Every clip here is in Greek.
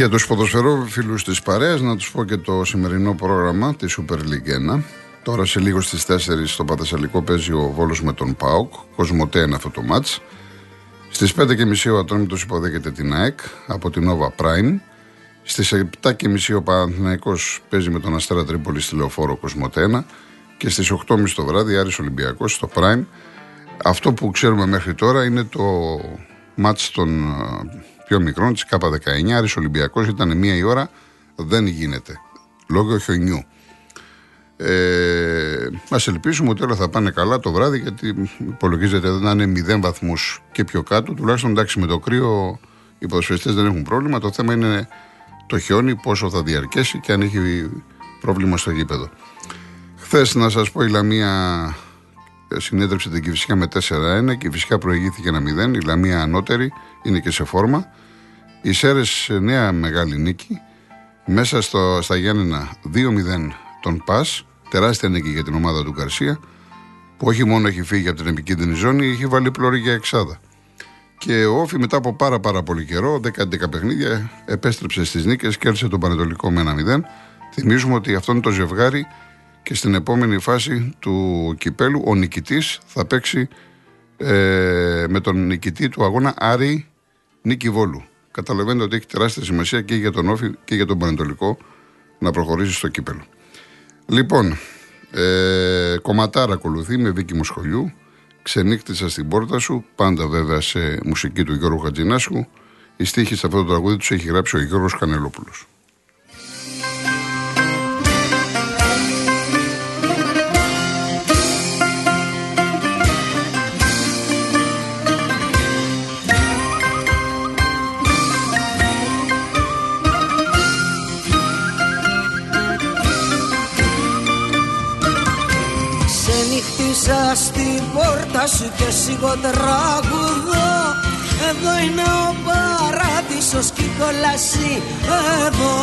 Για τους ποδοσφαιρόφιλους της παρέας να τους πω και το σημερινό πρόγραμμα της Super League 1. Τώρα σε λίγο στις 4 στο Πατασαλικό παίζει ο Βόλος με τον ΠΑΟΚ, Κοσμοτέ είναι αυτό το μάτς. Στις 5.30 ο Ατρόμητος υποδέχεται την ΑΕΚ από την Nova Prime. Στις 7.30 ο Παναθηναϊκός παίζει με τον Αστέρα Τρίπολη στη Λεωφόρο Κοσμοτέ και στις 8.30 το βράδυ Άρης Ολυμπιακός στο Prime. Αυτό που ξέρουμε μέχρι τώρα είναι το μάτς των πιο μικρών, της ΚΑΠΑ19, Άρης Ολυμπιακός ήταν μία η ώρα, δεν γίνεται, λόγω χιονιού. Ε, Α ελπίσουμε ότι όλα θα πάνε καλά το βράδυ, γιατί υπολογίζεται να είναι 0 βαθμούς και πιο κάτω. Τουλάχιστον εντάξει, με το κρύο οι ποδοσφαιριστές δεν έχουν πρόβλημα. Το θέμα είναι το χιόνι, πόσο θα διαρκέσει και αν έχει πρόβλημα στο γήπεδο. Χθες, να σας πω, η Λαμία συνέδρεψε την Κυφυσιά με 4-1 και η Φυσικά προηγήθηκε ένα 0. Η Λαμία ανώτερη είναι και σε φόρμα. Οι Σέρε νέα μεγάλη νίκη. Μέσα στο, στα Γιάννενα 2-0 τον Πας. Τεράστια νίκη για την ομάδα του Καρσία. Που όχι μόνο έχει φύγει από την επικίνδυνη ζώνη, έχει βάλει πλώρη για εξάδα. Και ο Όφη μετά από πάρα πάρα πολύ καιρό, 10-11 παιχνίδια, επέστρεψε στις νίκες, κέρδισε τον Πανετολικό με 1-0. Θυμίζουμε ότι αυτό είναι το ζευγάρι και στην επόμενη φάση του κυπέλου ο νικητής θα παίξει ε, με τον νικητή του αγώνα Άρη Νίκη Βόλου. Καταλαβαίνετε ότι έχει τεράστια σημασία και για τον Όφη και για τον Πανετολικό να προχωρήσει στο κύπελο. Λοιπόν, ε, κομματάρα ακολουθεί με Βίκη Μοσχολιού. Ξενύχτησα στην πόρτα σου, πάντα βέβαια σε μουσική του Γιώργου Χατζηνάσκου. Η στίχη σε αυτό το τραγούδι τους έχει γράψει ο Γιώργος Κανελόπουλος. Πόρτα σου και σιγό τραγουδώ Εδώ είναι ο παράδεισος και η κόλαση Εδώ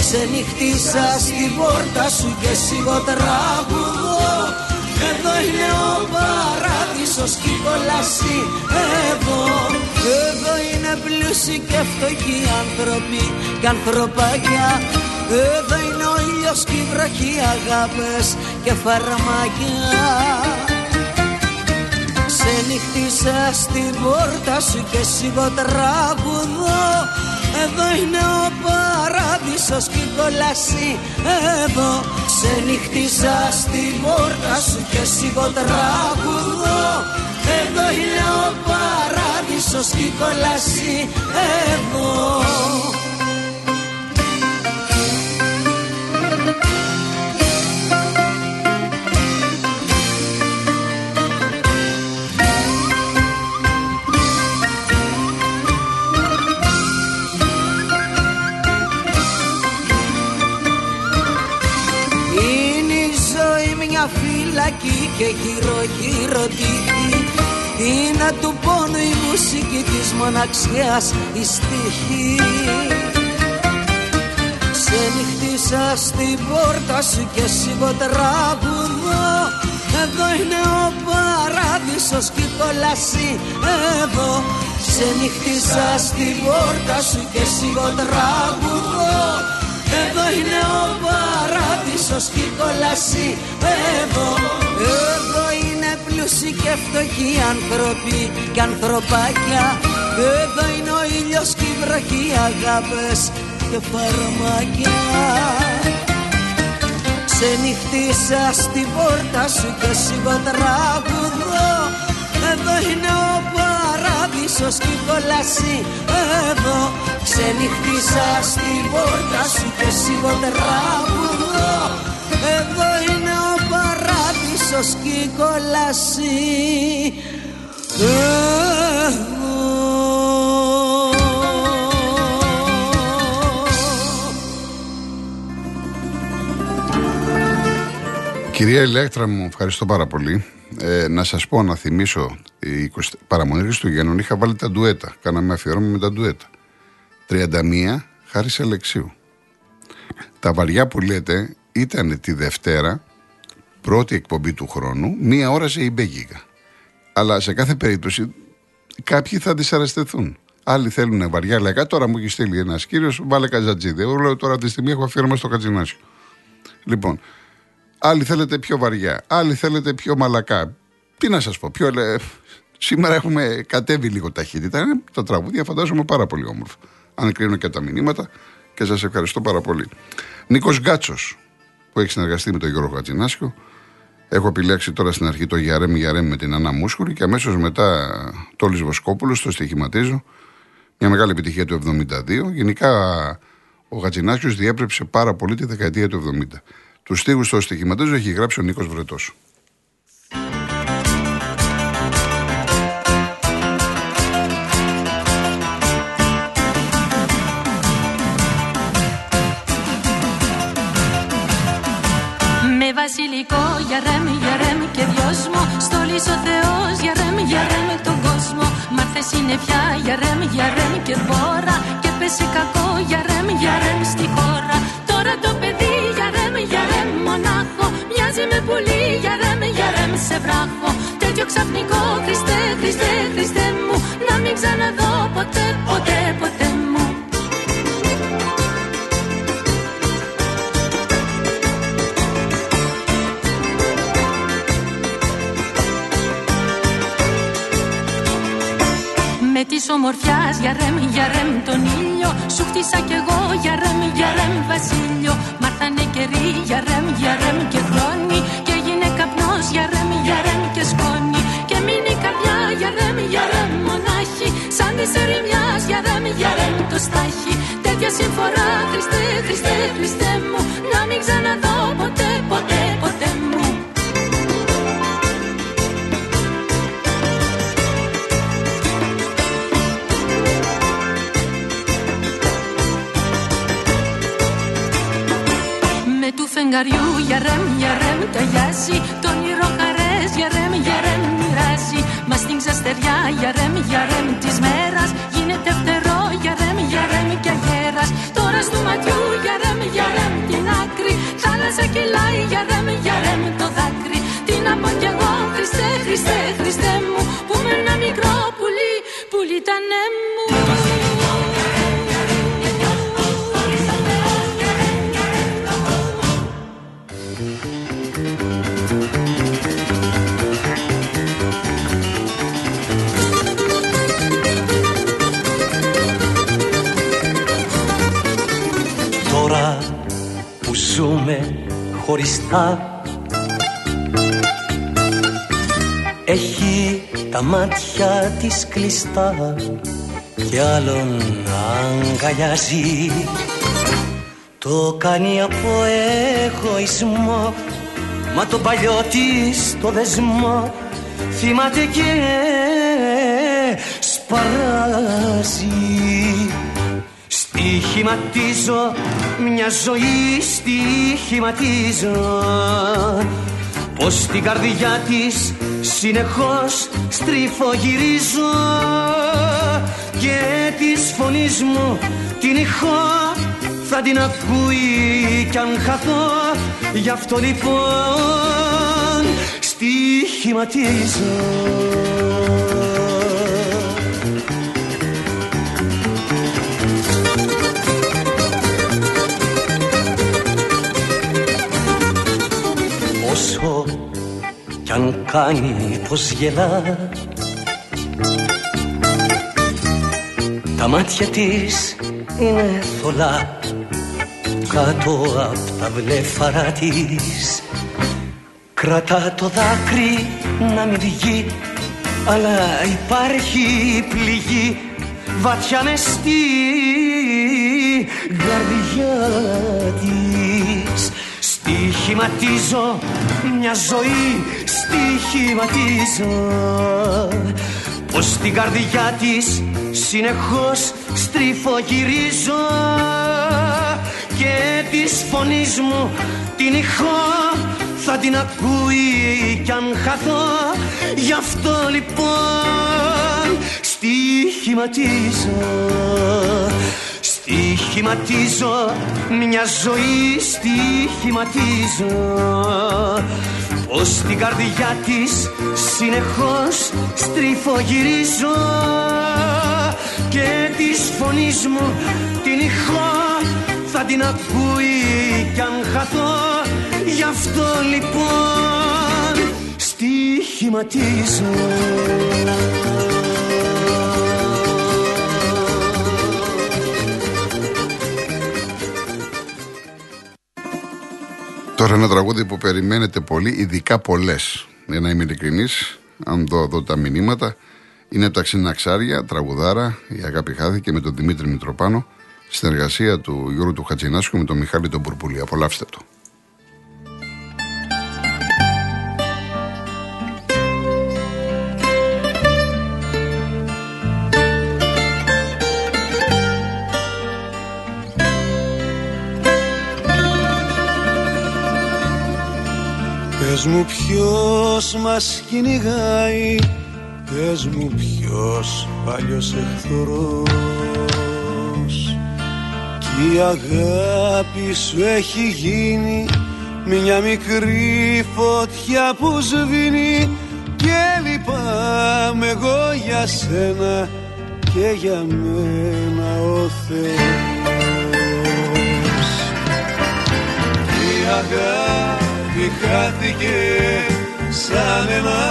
ξενυχτήσα στην πόρτα σου και σιγό τραγουδώ Εδώ είναι ο παράδεισος και η κόλαση Εδώ Εδώ είναι πλούσιοι και φτωχοί άνθρωποι και ανθρωπάκια. Εδώ είναι ο ήλιος και η βροχή αγάπες και φαρμακιά Ξενυχτήσα στην πόρτα σου και σιγό τραγουδώ Εδώ είναι ο παράδεισος και η κόλαση. Εδώ ξενυχτήσα στην πόρτα σου και σιγό τραγουδώ Εδώ είναι ο παράδεισος και η κόλαση. Εδώ φυλακή και γύρω γύρω τύχη είναι του πόνου η μουσική της μοναξιάς η στίχη. Ξενυχτήσα στην πόρτα σου και τραγουδώ Εδώ είναι ο παράδεισος και η κόλαση Εδώ. Ξενυχτήσα στην πόρτα σου και τραγουδώ Εδώ είναι ο παράδεισος και η κόλαση Εδώ Εδώ είναι πλούσιοι και φτωχοί άνθρωποι και ανθρωπάκια. Εδώ είναι ο ήλιος και η βροχή αγάπες και φαρμακιά Ξενυχτήσα στην πόρτα σου και σιγό τραγουδώ Εδώ είναι ο παράδεισος και η κόλαση Εδώ. Ξενυχτήσα στην πόρτα σου και σιγό τραγουδώ Εδώ είναι ο παράδεισος και η Κυρία Ηλέκτρα μου, ευχαριστώ πάρα πολύ. Ε, να σας πω, να θυμίσω, η 20, παραμονή Χριστουγέννων είχα βάλει τα ντουέτα. Κάναμε αφιερώμα με τα ντουέτα. 31 χάρη σε Αλεξίου. Τα βαριά που λέτε ήταν τη Δευτέρα, πρώτη εκπομπή του χρόνου, μία ώρα σε Ιμπέγγικα. Αλλά σε κάθε περίπτωση κάποιοι θα δυσαρεστηθούν. Άλλοι θέλουν βαριά λαϊκά. Τώρα μου έχει στείλει ένας κύριος, βάλε καζατζίδι. Εγώ λέω τώρα τη στιγμή έχω αφιέρωμα στο κατζινάσιο. Λοιπόν, άλλοι θέλετε πιο βαριά. Άλλοι θέλετε πιο μαλακά. Τι να σας πω, πιο. Λε... Σήμερα έχουμε κατέβει λίγο ταχύτητα. Είναι τα τραγούδια φαντάζομαι πάρα πολύ όμορφα. Αν κρίνω και τα μηνύματα και σας ευχαριστώ πάρα πολύ. Νίκος Γκάτσος, που έχει συνεργαστεί με τον Γιώργο Κατζινάσιο. Έχω επιλέξει τώρα στην αρχή το Γιαρέμ Γιαρέμ με την Ανά Μούσχουρη και αμέσως μετά το Λισβοσκόπουλο, το στοιχηματίζω. Μια μεγάλη επιτυχία του 72. Γενικά ο Γατζινάσιο διέπρεψε πάρα πολύ τη δεκαετία του 70. Τους στίχους στο στοιχηματίζω έχει γράψει ο Νίκος Βρετός. βασιλικό για ρεμ, για ρεμ και δυόσμο. Στολής ο Θεός για ρεμ, για ρεμ τον κόσμο. Μάρθε συννεφιά για ρεμ, για ρεμ και μπόρα Και πέσει κακό για ρεμ, για ρεμ στη χώρα. Τώρα το παιδί Μοιάζει με πουλί για ρεμ, για ρεμ σε βράχο Τέτοιο ξαφνικό Χριστέ, Χριστέ, Χριστέ μου Να μην ξαναδώ ποτέ, ποτέ, ποτέ της ομορφιάς για ρεμ, για ρεμ τον ήλιο. Σου χτίσα κι εγώ για ρεμ, για ρεμ βασίλειο. Μάρθανε καιροί για ρεμ, για ρεμ και χρόνι. Και έγινε καπνός για ρεμ, για ρεμ και σκόνη. Και μείνει καρδιά για ρεμ, για ρεμ μονάχη. Σαν της ερημιάς για ρεμ, για ρεμ το στάχι. Τέτοια συμφορά, Χριστέ, Χριστέ, Χριστέ μου. Να μην ξαναδώ ποτέ, ποτέ, ποτέ φεγγαριού για ρεμ, για ρεμ ταιριάζει Το όνειρο χαρές για ρεμ, για ρεμ μοιράζει Μα στην ξαστεριά για ρεμ, για ρεμ της μέρας. Γίνεται φτερό για ρεμ, για ρεμ και αγέρας. Τώρα στο ματιού για ρεμ, για ρεμ την άκρη. Θάλασσα κυλάει για ρεμ, για ρεμ το δάκρυ. Τι να πω κι εγώ Χριστέ, Χριστέ, Χριστέ μου Που με ένα μικρό πουλί, πουλί τα μου χωριστά Έχει τα μάτια της κλειστά κι άλλον αγκαλιάζει. Το κάνει από εγωισμό Μα το παλιό της το δεσμό θυμάται και σπαράζει. Στοιχηματίζω μια ζωή στοιχηματίζω. Πως την καρδιά της συνεχώς στριφογυρίζω Και της φωνής μου την ηχό θα την ακούει κι αν χαθώ. Γι' αυτό λοιπόν στοιχηματίζω αν κάνει πως γελά. Τα μάτια της είναι θολά. Κάτω από τα βλέφαρα της. Κρατά το δάκρυ να μην βγει αλλά υπάρχει πληγή. Βαθιά μες στη καρδιά της Στοιχηματίζω μια ζωή στοιχηματίζω. Πως την καρδιά της συνεχώς στριφογυρίζω Και της φωνής μου την ηχό θα την ακούει κι αν χαθώ. Γι' αυτό λοιπόν στοιχηματίζω Στοιχηματίζω μια ζωή στοιχηματίζω Πως την καρδιά της συνεχώς στριφογυρίζω. Και και της φωνής μου την ηχό θα την ακούει κι αν χαθώ. Γι' αυτό λοιπόν στοιχηματίζω Τώρα ένα τραγούδι που περιμένετε πολύ, ειδικά πολλές. Για να είμαι ειλικρινής, αν δω εδώ τα μηνύματα, είναι το Αξιναξάρια, τραγουδάρα, η αγάπη χάθηκε με τον Δημήτρη Μητροπάνο, συνεργασία του Γιώργου του Χατζηνάσκου με τον Μιχάλη τον Πουρπουλή. Απολαύστε το. Πες μου ποιος μας κυνηγάει Πες μου ποιος παλιός εχθρός. Κι η αγάπη σου έχει γίνει Μια μικρή φωτιά που σβήνει. Και λυπάμαι εγώ για σένα Και για μένα ο Θεός. Η αγάπη χάθηκε σαν ένα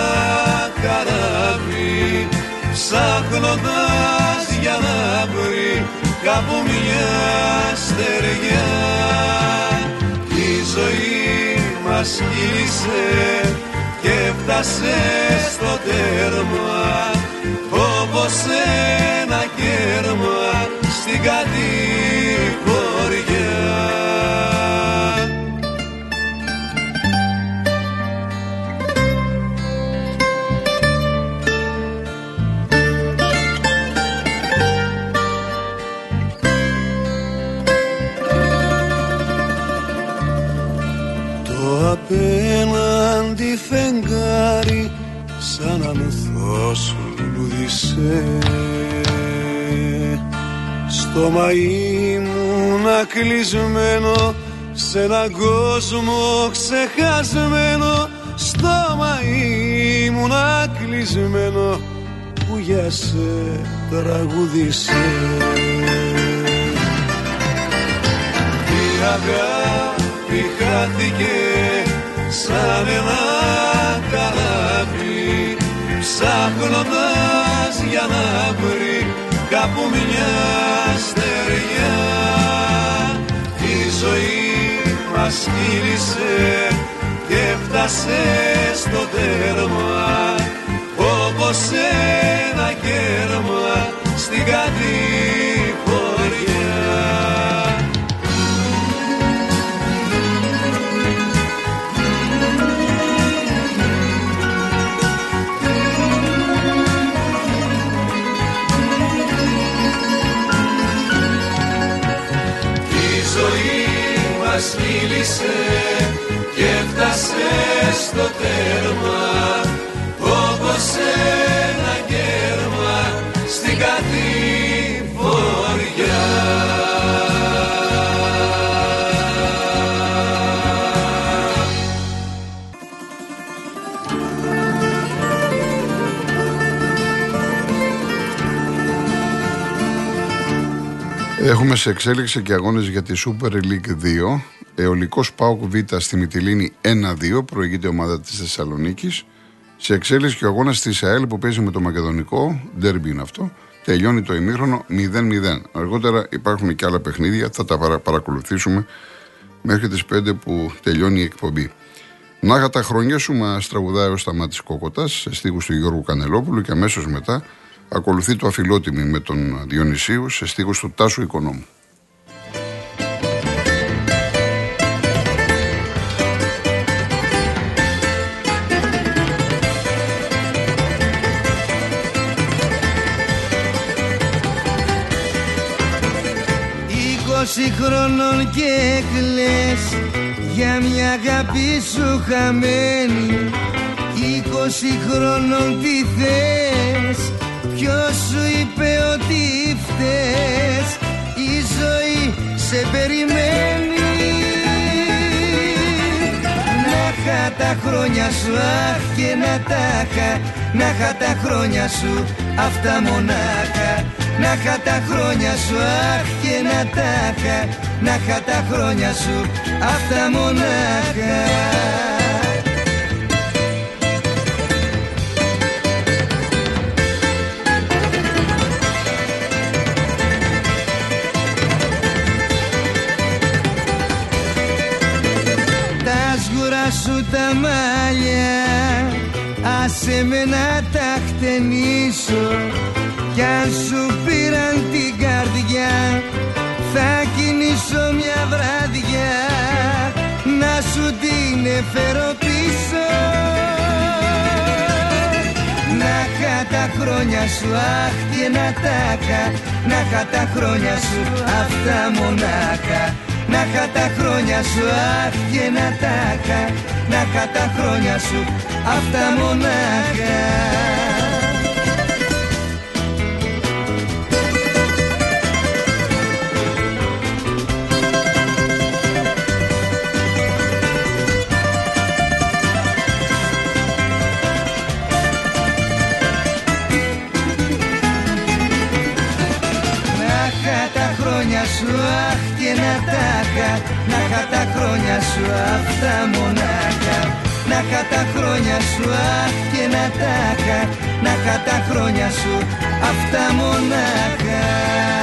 καράβι ψάχνοντας για να βρει κάπου μια στεριά. Η ζωή μας κύλησε και φτάσε στο τέρμα όπως ένα κέρμα στην κατηγοριά λουλούδισε στο μαΐ μου να κλεισμένο σε έναν κόσμο ξεχασμένο στο μαΐ μου να κλεισμένο που για σε τραγουδίσε Η αγάπη χάθηκε σαν ένα καράβι ψάχνοντας για να βρει κάπου μια στεριά η ζωή μας κύλησε και φτάσε στο τέρμα όπως ένα κέρμα στην κατηγοριά μας και έφτασε στο τέρμα Έχουμε σε εξέλιξη και αγώνες για τη Super League 2. Εολικός Πάοκ Β στη Μυτιλίνη 1-2, προηγείται ομάδα της Θεσσαλονίκης. Σε εξέλιξη και ο αγώνας της ΑΕΛ που παίζει με το Μακεδονικό, ντέρμπι είναι αυτό. Τελειώνει το ημίχρονο 0-0. Αργότερα υπάρχουν και άλλα παιχνίδια, θα τα παρακολουθήσουμε μέχρι τις 5 που τελειώνει η εκπομπή. Να τα χρόνια σου μα τραγουδάει ο Σταμάτης Κόκοτας σε στίχους του Γιώργου Κανελόπουλου και αμέσως μετά Ακολουθεί το αφιλότιμη με τον Διονυσίου σε στίχους του Τάσου Οικονόμου. Είκοσι χρόνων και κλαις για μια αγάπη σου χαμένη Είκοσι χρόνων τι θες Ποιος σου είπε ότι φταίς Η ζωή σε περιμένει; Να είχα τα χρόνια σου αχ και να τα είχα Να είχα τα χρόνια σου αυτά μονάχα. Να είχα τα χρόνια σου αχ και να τα είχα να είχα τα χρόνια σου αυτά μονάχα τα μάλια Άσε με να τα χτενίσω. Κι αν σου πήραν την καρδιά Θα κινήσω μια βράδια Να σου την εφέρω πίσω. Να είχα τα χρόνια σου αχ και να τα Να είχα τα χρόνια σου αυτά μονάχα να είχα τα χρόνια σου αχ και να τα είχα Να είχα τα χρόνια σου αυτά μονάχα σου αχ και να τα είχα. Να είχα τα χρόνια σου αυτά μονάχα. Να είχα τα χρόνια σου αχ και να τα είχα. Να είχα τα χρόνια σου αυτά μονάχα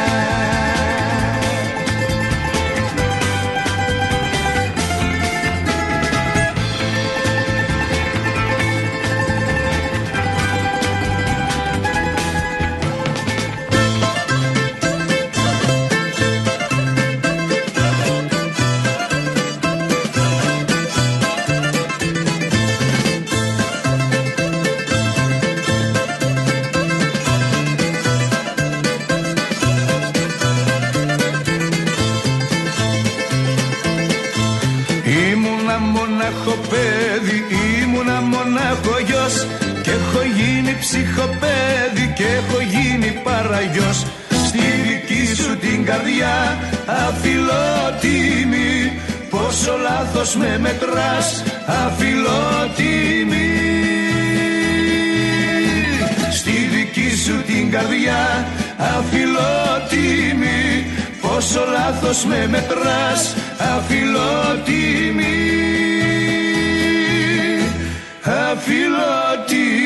Πόσο λάθος με μετράς αφιλότιμη Στη δική σου την καρδιά αφιλότιμη Πόσο λάθος με μετράς αφιλότιμη Αφιλότιμη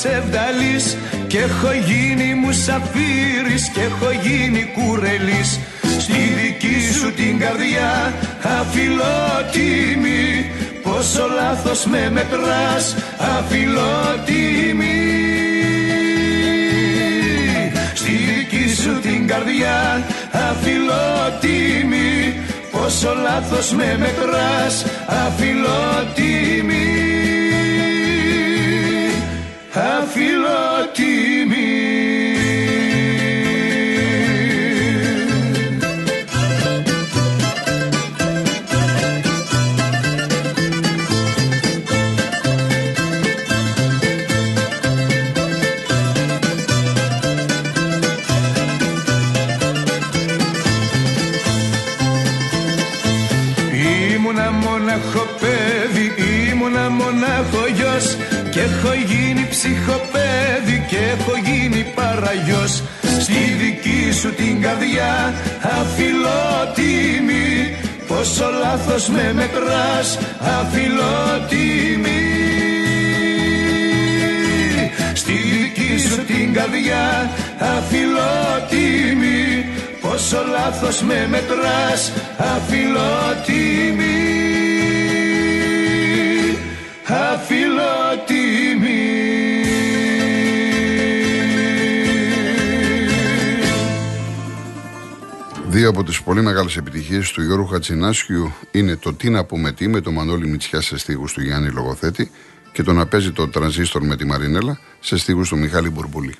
σεβδαλής και έχω γίνει μουσαφίρης και έχω γίνει κουρελής. Στη δική σου την καρδιά αφιλότιμη πόσο λάθος με μετράς αφιλότιμη στη δική σου την καρδιά αφιλότιμη πόσο λάθος με μετράς αφιλότιμη αφιλότιμη Ήμουνα μοναχό παιδί, ήμουνα μοναχό γιος και έχω γίνει ψυχοπαίδι και έχω γίνει παραγιός. Στη δική σου την καρδιά αφιλότιμη Πόσο λάθος με μετράς αφιλότιμη Στη δική σου την καρδιά αφιλότιμη Πόσο λάθος με μετράς αφιλότιμη αφιλότιμη Δύο από τις πολύ μεγάλες επιτυχίες του Γιώργου Χατσινάσιου είναι το «Τι να πούμε τι» με το Μανώλη Μητσιά σε στίχους του Γιάννη Λογοθέτη και το να παίζει το τρανζίστορ με τη Μαρινέλα σε στίχους του Μιχάλη Μπουρμπουλή.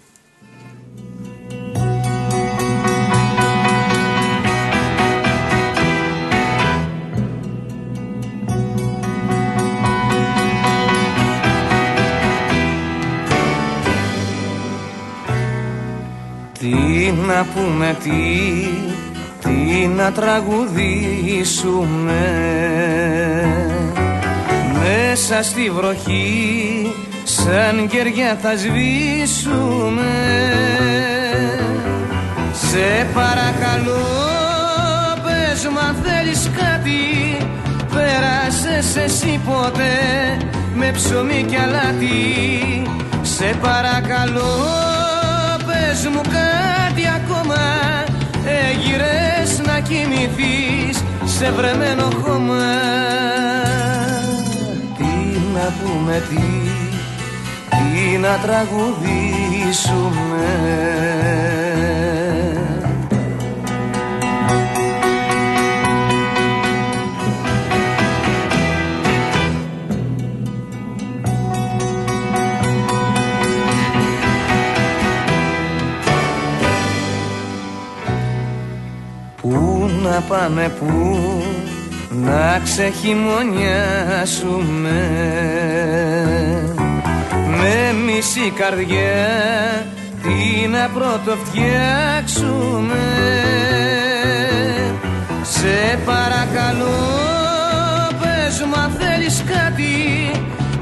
Να πούμε τι, τι να τραγουδήσουμε. Μέσα στη βροχή σαν κεριά θα σβήσουμε. Σε παρακαλώ πες μα θέλεις κάτι Πέρασες εσύ ποτέ με ψωμί και αλάτι. Σε παρακαλώ πες μου κάτι κοιμηθείς σε βρεμένο χώμα. Τι να πούμε τι, τι να τραγουδήσουμε να πάμε πού να ξεχειμονιάσουμε με μισή καρδιά τι να πρωτοφτιάξουμε Σε παρακαλώ πες μου αν θέλεις κάτι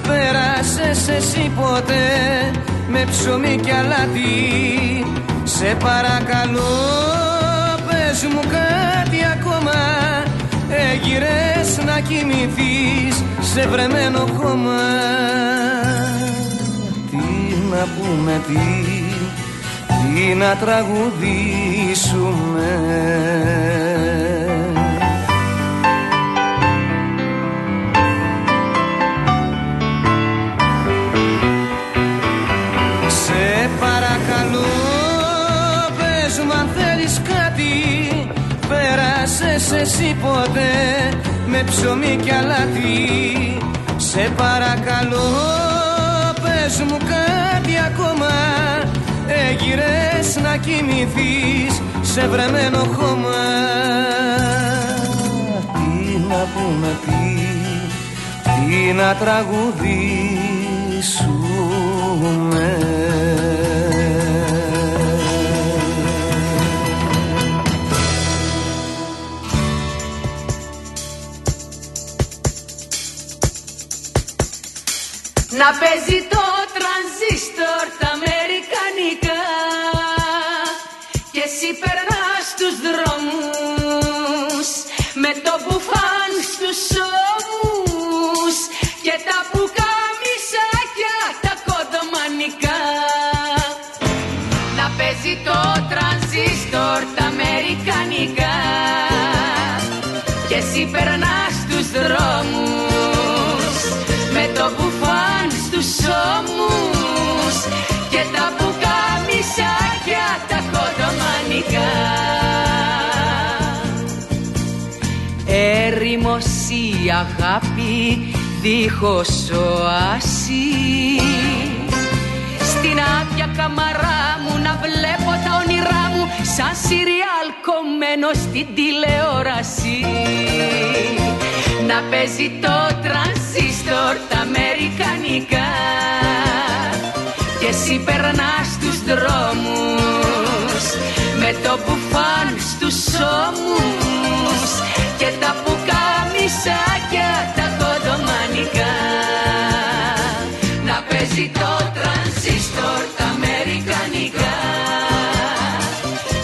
Πέρασες εσύ ποτέ με ψωμί και αλάτι. Σε παρακαλώ πες μου κάτι ακόμα. Έγιρες να κοιμηθείς σε βρεμένο χώμα. Τι να πούμε τι, τι να τραγουδήσουμε. Σε παρακαλώ πες μου αν θέλεις κάτι Πέρασες εσύ ποτέ με ψωμί και αλάτι. Σε παρακαλώ πες μου κάτι ακόμα. Έγιρες να κοιμηθείς σε βρεμένο χώμα. Τι να πούμε τι, τι να τραγουδήσουμε Να παίζει το τρανζίστορ τα αμερικανικά. Και εσύ περνάς τους δρόμους Με το μπουφάν στους ώμους. Και τα πουκαμισάκια τα κοντομανικά Να παίζει το τρανζίστορ τα αμερικανικά. Και εσύ περνάς τους δρόμους η αγάπη δίχως οάση Στην άδεια καμαρά μου να βλέπω τα όνειρά μου Σαν σιριάλ κομμένο στην τηλεόραση. Να παίζει το τρανσίστορ τα αμερικανικά Και εσύ περνάς τους δρόμους Με το μπουφάν στους ώμους παίζει το τρανσίστορ τα αμερικανικά.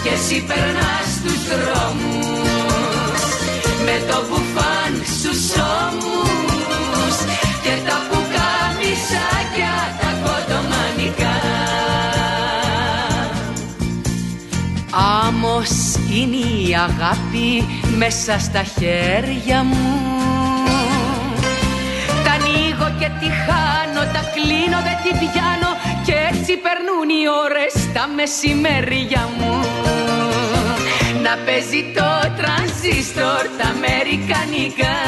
Και εσύ περνάς τους δρόμους Με το μπουφάν στους ώμους Και τα πουκαμισάκια τα κοντομανικά. Άμμος είναι η αγάπη μέσα στα χέρια μου. Τα ανοίγω και τη χάνω, τα κλείνω δεν την πιάνω Και έτσι περνούν οι ώρες τα μεσημέρια μου. Να παίζει το τρανζίστορ τα αμερικανικά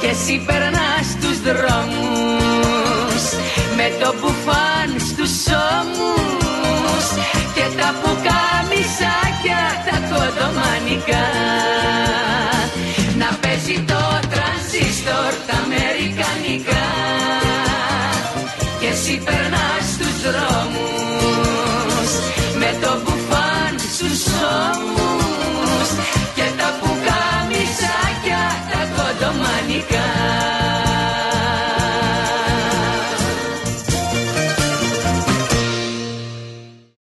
Και εσύ περνάς τους δρόμους Με το μπουφάν στους ώμους Και τα πουκαμισάκια τα κοντομανικά περνάς τους δρόμους